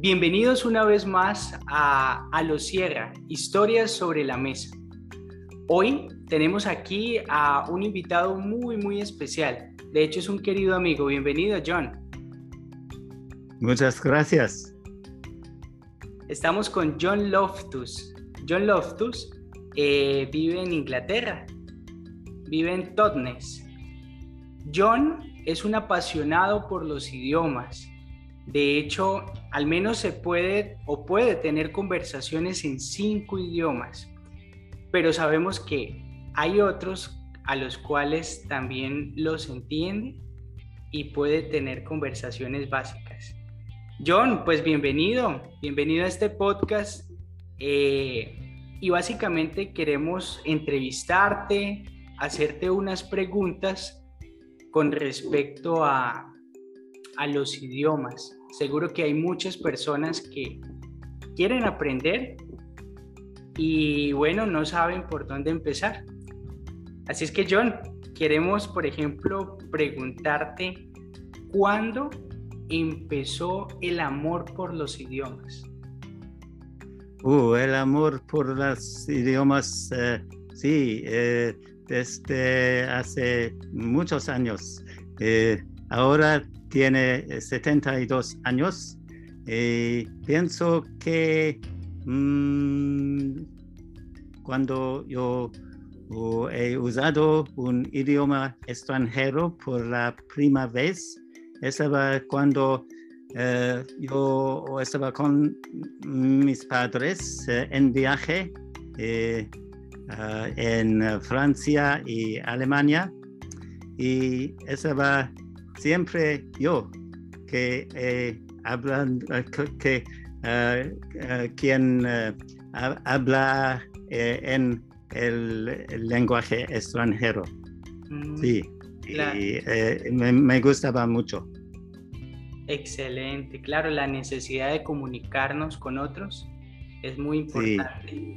Bienvenidos una vez más a, a Los Sierra, historias sobre la mesa. Hoy tenemos aquí a un invitado muy, muy especial. De hecho, es un querido amigo. Bienvenido, John. Muchas gracias. Estamos con John Loftus. John Loftus eh, vive en Inglaterra, vive en Totnes. John es un apasionado por los idiomas. De hecho, al menos se puede o puede tener conversaciones en cinco idiomas, pero sabemos que hay otros a los cuales también los entiende y puede tener conversaciones básicas. John, pues bienvenido, bienvenido a este podcast. Eh, y básicamente queremos entrevistarte, hacerte unas preguntas con respecto a, a los idiomas. Seguro que hay muchas personas que quieren aprender y bueno, no saben por dónde empezar. Así es que John, queremos, por ejemplo, preguntarte cuándo empezó el amor por los idiomas. Uh, el amor por los idiomas, eh, sí, eh, desde hace muchos años. Eh, ahora tiene 72 años y pienso que mm, cuando yo he usado un idioma extranjero por la primera vez, estaba cuando eh, yo estaba con mis padres eh, en viaje eh, en Francia y Alemania y estaba siempre yo que hablan que quien habla en el, lenguaje extranjero. Mm, sí, y me gustaba mucho. Excelente, claro, la necesidad de comunicarnos con otros es muy importante.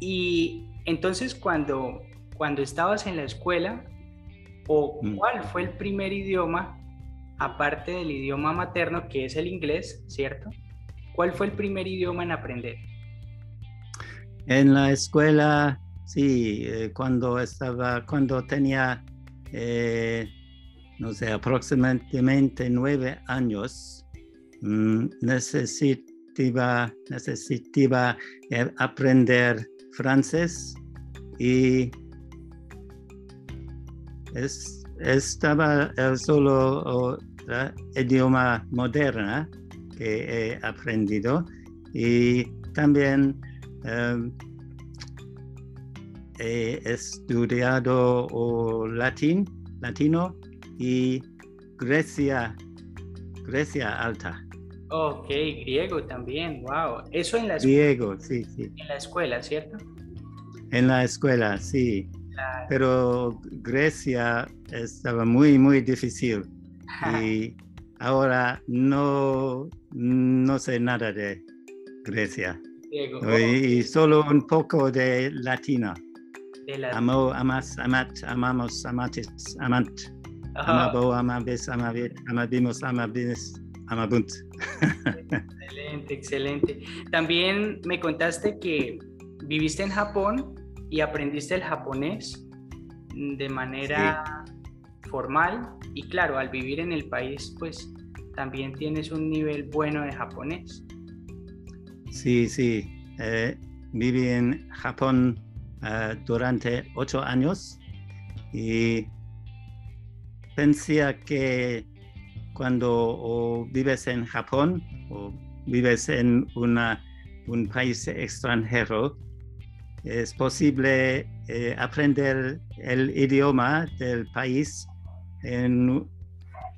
Y entonces cuando, cuando estabas en la escuela, o mm. cuál fue el primer idioma, aparte del idioma materno, que es el inglés, ¿cierto? ¿Cuál fue el primer idioma en aprender? En la escuela, sí, eh, cuando estaba, cuando tenía eh, no sé, aproximadamente nueve años, mm, necesitaba, necesitaba eh, aprender francés y estaba el solo idioma moderna que he aprendido y también em, he estudiado latín, latino y Grecia, Grecia Alta. Ok, griego también, wow. Eso en la escuela. Griego, sí, sí. En la escuela, ¿cierto? En la escuela, sí. Pero Grecia estaba muy, muy difícil. y ahora no, no sé nada de Grecia. Griego. Y, solo un poco de latina. De la... Amo, amas, amat, amamos, amatis, amant. Amabo, amabes, amabimos, amabines, amabunt. Excelente, excelente. También me contaste que viviste en Japón y aprendiste el japonés de manera formal y claro, al vivir en el país pues también tienes un nivel bueno de japonés. Sí, sí. Eh, viví en Japón eh, durante ocho años y pensé que cuando vives en Japón o vives en una, un país extranjero, es posible eh, aprender el idioma del país en,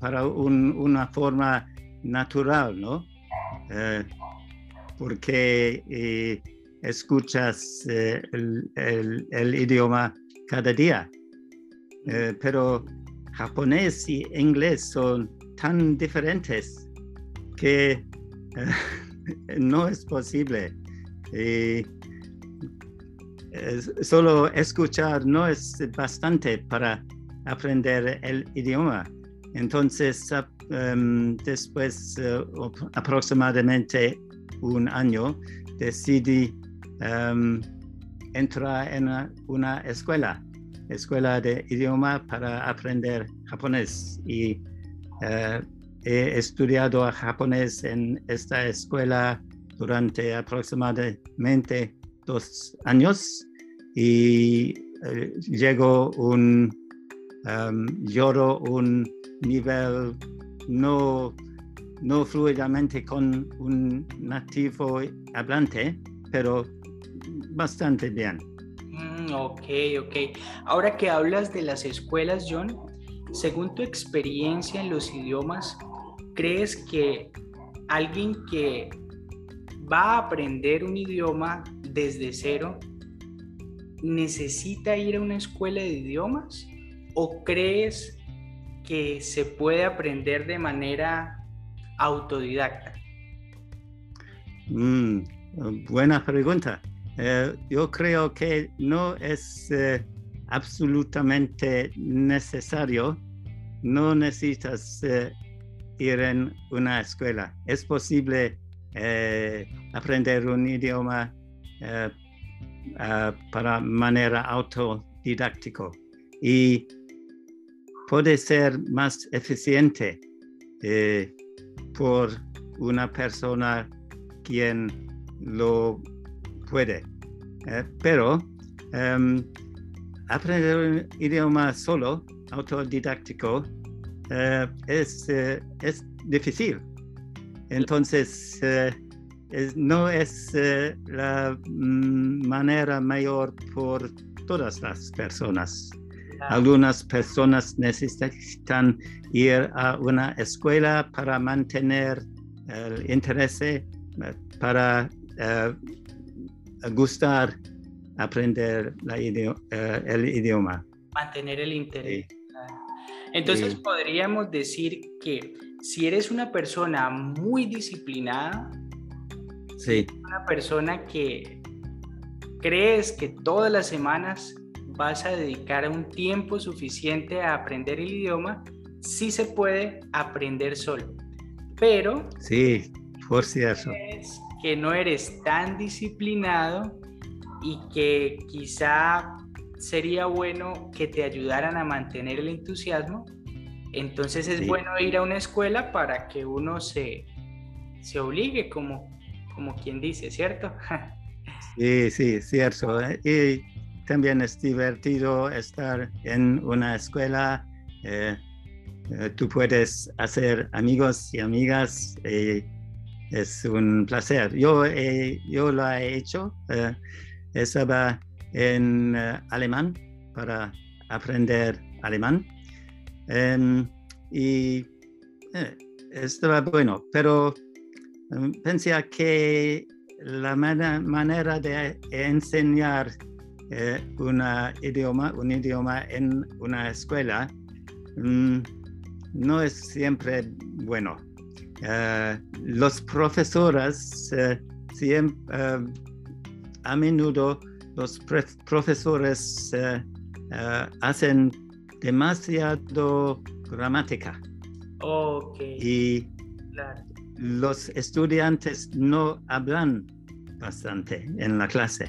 para una forma natural, ¿no? Eh, porque eh, escuchas el, idioma cada día. pero japonés y inglés son tan diferentes que no es posible. Solo escuchar no es bastante para aprender el idioma. Entonces, em, después uh, aproximadamente un año, decidí em, entrar en una, escuela, escuela de idioma para aprender japonés. Y uh, he estudiado japonés en esta escuela durante aproximadamente dos años y uh, llegó un um, lloro un nivel no, no fluidamente con un nativo hablante, pero bastante bien. Mm, ok, ok. Ahora que hablas de las escuelas, John, según tu experiencia en los idiomas, ¿crees que alguien que va a aprender un idioma desde cero necesita ir a una escuela de idiomas? ¿O crees que se puede aprender de manera autodidacta? Mm, buena pregunta. Eh, yo creo que no es eh, absolutamente necesario, no necesitas eh, ir en una escuela. Es posible aprender un idioma para manera autodidáctico y puede ser más eficiente eh, por una persona quien lo puede. Eh, pero em, aprender un idioma solo, autodidáctico, eh, es, es difícil. Entonces, no es la mm, manera mayor por todas las personas. Algunas personas necesitan ir a una escuela para mantener el interés, eh, para eh, gustar aprender eh, el idioma. Mantener el interés. Entonces podríamos decir que si eres una persona muy disciplinada, sí. una persona que crees que todas las semanas vas a dedicar un tiempo suficiente a aprender el idioma, sí se puede aprender solo. Pero... Sí, por cierto. Es que no eres tan disciplinado y que quizá sería bueno que te ayudaran a mantener el entusiasmo. Entonces es bueno ir a una escuela para que uno se, se obligue, como, como quien dice, ¿cierto? sí, sí, cierto. Y también es divertido estar en una escuela. Eh, eh, tú puedes hacer amigos y amigas. y es un placer. Yo, yo lo he hecho. Eh, estaba en alemán para aprender alemán. Em, y estaba bueno, pero em, pensé que la manera de enseñar eh, idioma, un idioma en una escuela mm, no es siempre bueno. Eh, los profesores eh, a menudo los profesores hacen demasiado gramática. Y los estudiantes no hablan bastante en la clase.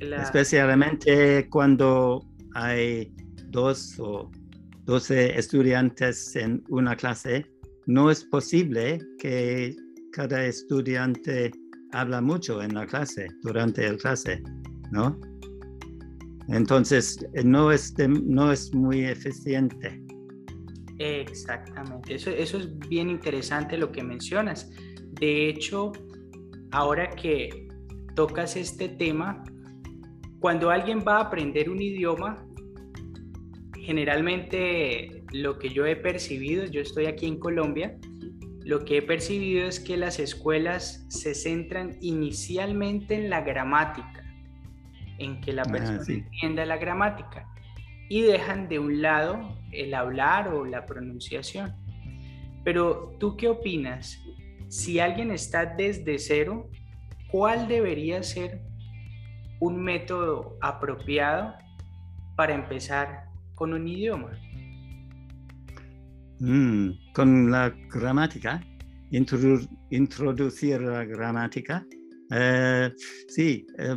Especialmente cuando hay dos o doce estudiantes en una clase, no es posible que cada estudiante habla mucho en la clase, durante la clase, ¿no? Entonces, no es, no es muy eficiente. Exactamente, eso, eso es bien interesante lo que mencionas. De hecho, ahora que tocas este tema, cuando alguien va a aprender un idioma, generalmente lo que yo he percibido, yo estoy aquí en Colombia, lo que he percibido es que las escuelas se centran inicialmente en la gramática, en que la ah, persona entienda la gramática y dejan de un lado el hablar o la pronunciación. Pero tú qué opinas? Si alguien está desde cero, ¿cuál debería ser un método apropiado para empezar con un idioma? Mm, con la gramática, introducir la gramática. Eh, sí, eh,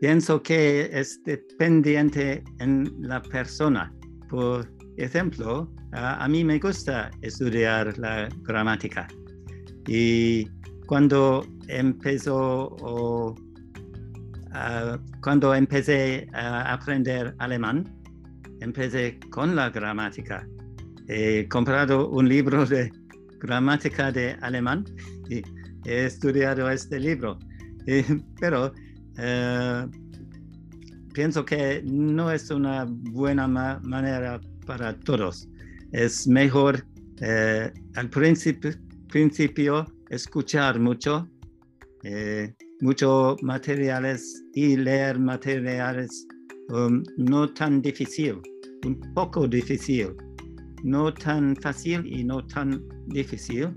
pienso que es dependiente en la persona. Por ejemplo, a, mí me gusta estudiar la gramática y cuando empezó o cuando empecé a aprender alemán, empecé con la gramática. He comprado un libro de gramática de alemán y he estudiado este libro. pero eh, pienso que no es una buena manera para todos. Es mejor eh, al principio, escuchar mucho, eh, muchos materiales y leer materiales um, no tan difícil, un poco difícil, no tan fácil y no tan difícil.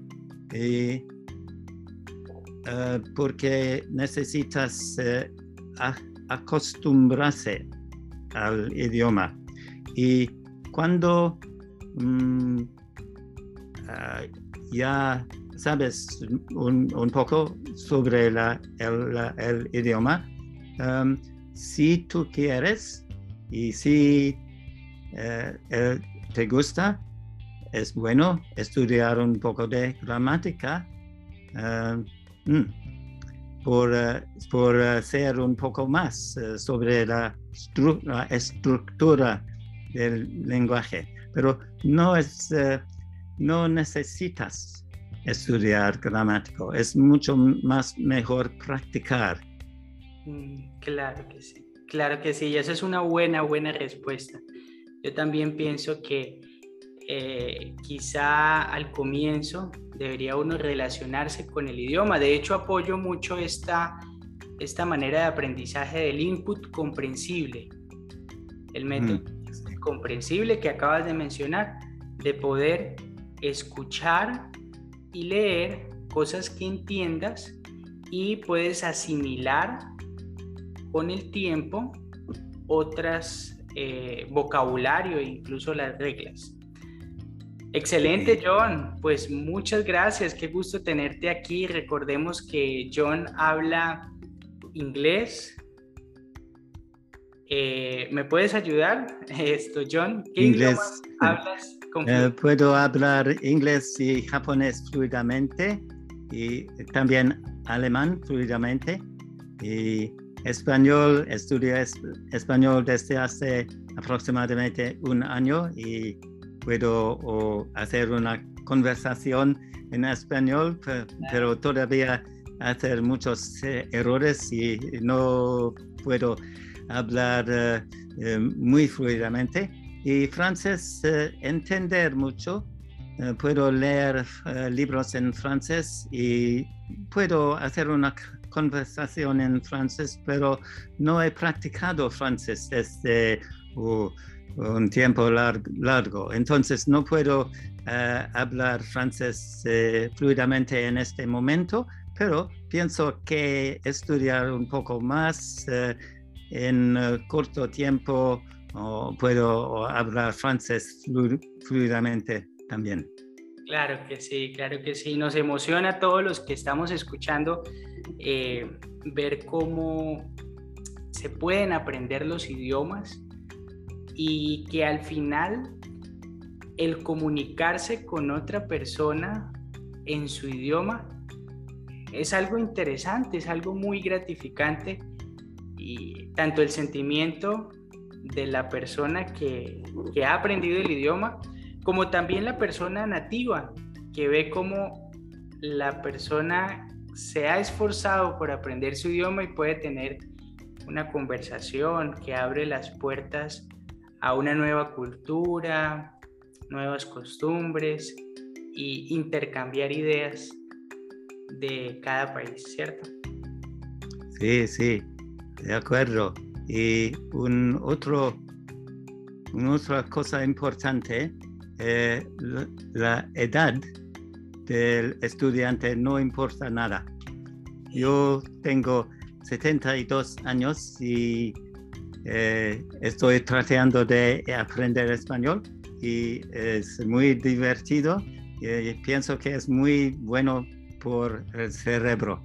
Eh, porque necesitas acostumbrarse al idioma. Y cuando mm, ah, ya sabes un, poco sobre la, el, idioma, um, si tú quieres y si eh, te gusta, es bueno estudiar un poco de gramática mm, por, uh, por uh, ser un poco más uh, sobre la, estructura del lenguaje. Pero no, es, no necesitas estudiar gramático, es mucho más mejor practicar. Mm, claro que sí, claro que sí, y esa es una buena, buena respuesta. Yo también pienso que eh, quizá al comienzo debería uno relacionarse con el idioma. De hecho, apoyo mucho esta, esta manera de aprendizaje del input comprensible, el método mm. comprensible que acabas de mencionar, de poder escuchar y leer cosas que entiendas y puedes asimilar con el tiempo otras eh, vocabulario e incluso las reglas. Excelente, John. Pues muchas gracias. Qué gusto tenerte aquí. Recordemos que John habla inglés. Eh, ¿Me puedes ayudar? Esto, John. ¿Qué inglés. hablas? Eh, puedo hablar inglés y japonés fluidamente y también alemán fluidamente y español. Estudié español desde hace aproximadamente un año y puedo hacer una conversación en español, pero todavía hacer muchos eh, errores y no puedo hablar eh, eh, muy fluidamente. Y francés, entender mucho. puedo leer libros en francés y puedo hacer una conversación en francés, pero no he practicado francés desde uh, un tiempo largo. Entonces no puedo eh, hablar francés eh, fluidamente en este momento, pero pienso que estudiar un poco más eh, en corto tiempo puedo hablar francés fluidamente también. Claro que sí, claro que sí. Nos emociona a todos los que estamos escuchando ver cómo se pueden aprender los idiomas y que al final el comunicarse con otra persona en su idioma es algo interesante, es algo muy gratificante y tanto el sentimiento de la persona que, ha aprendido el idioma como también la persona nativa que ve cómo la persona se ha esforzado por aprender su idioma y puede tener una conversación que abre las puertas a una nueva cultura, nuevas costumbres y intercambiar ideas de cada país, ¿cierto? Sí, sí, de acuerdo. Y un otro, una otra cosa importante, eh, la, edad del estudiante no importa nada. Yo tengo 72 años y eh, estoy tratando de aprender español y es muy divertido y pienso que es muy bueno por el cerebro.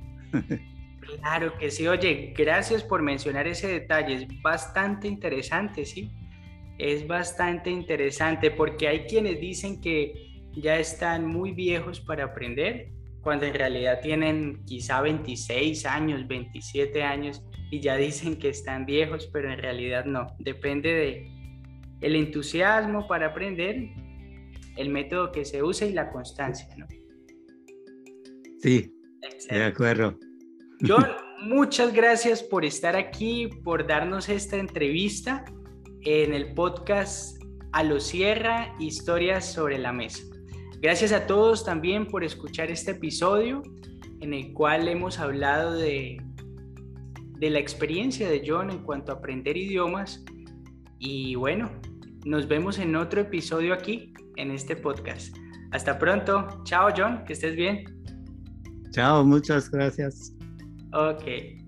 Claro que sí, oye, gracias por mencionar ese detalle, es bastante interesante, ¿sí? Es bastante interesante porque hay quienes dicen que ya están muy viejos para aprender, cuando en realidad tienen quizá 26 años, 27 años y ya dicen que están viejos, pero en realidad no, depende de el entusiasmo para aprender, el método que se usa y la constancia, ¿no? Sí, de acuerdo. John, muchas gracias por estar aquí, por darnos esta entrevista en el podcast A lo Sierra, historias sobre la mesa. Gracias a todos también por escuchar este episodio en el cual hemos hablado de, de la experiencia de John en cuanto a aprender idiomas. Y bueno, nos vemos en otro episodio aquí, en este podcast. Hasta pronto. Chao, John, que estés bien. Chao, muchas gracias. Ok.